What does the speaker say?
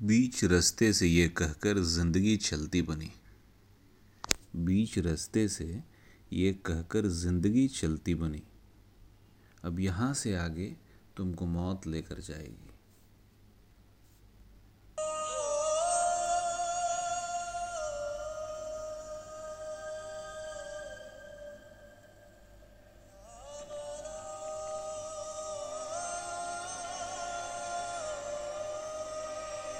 बीच रास्ते से ये कहकर ज़िंदगी चलती बनी। बीच रास्ते से ये कहकर ज़िंदगी चलती बनी। अब यहाँ से आगे तुमको मौत लेकर जाएगी।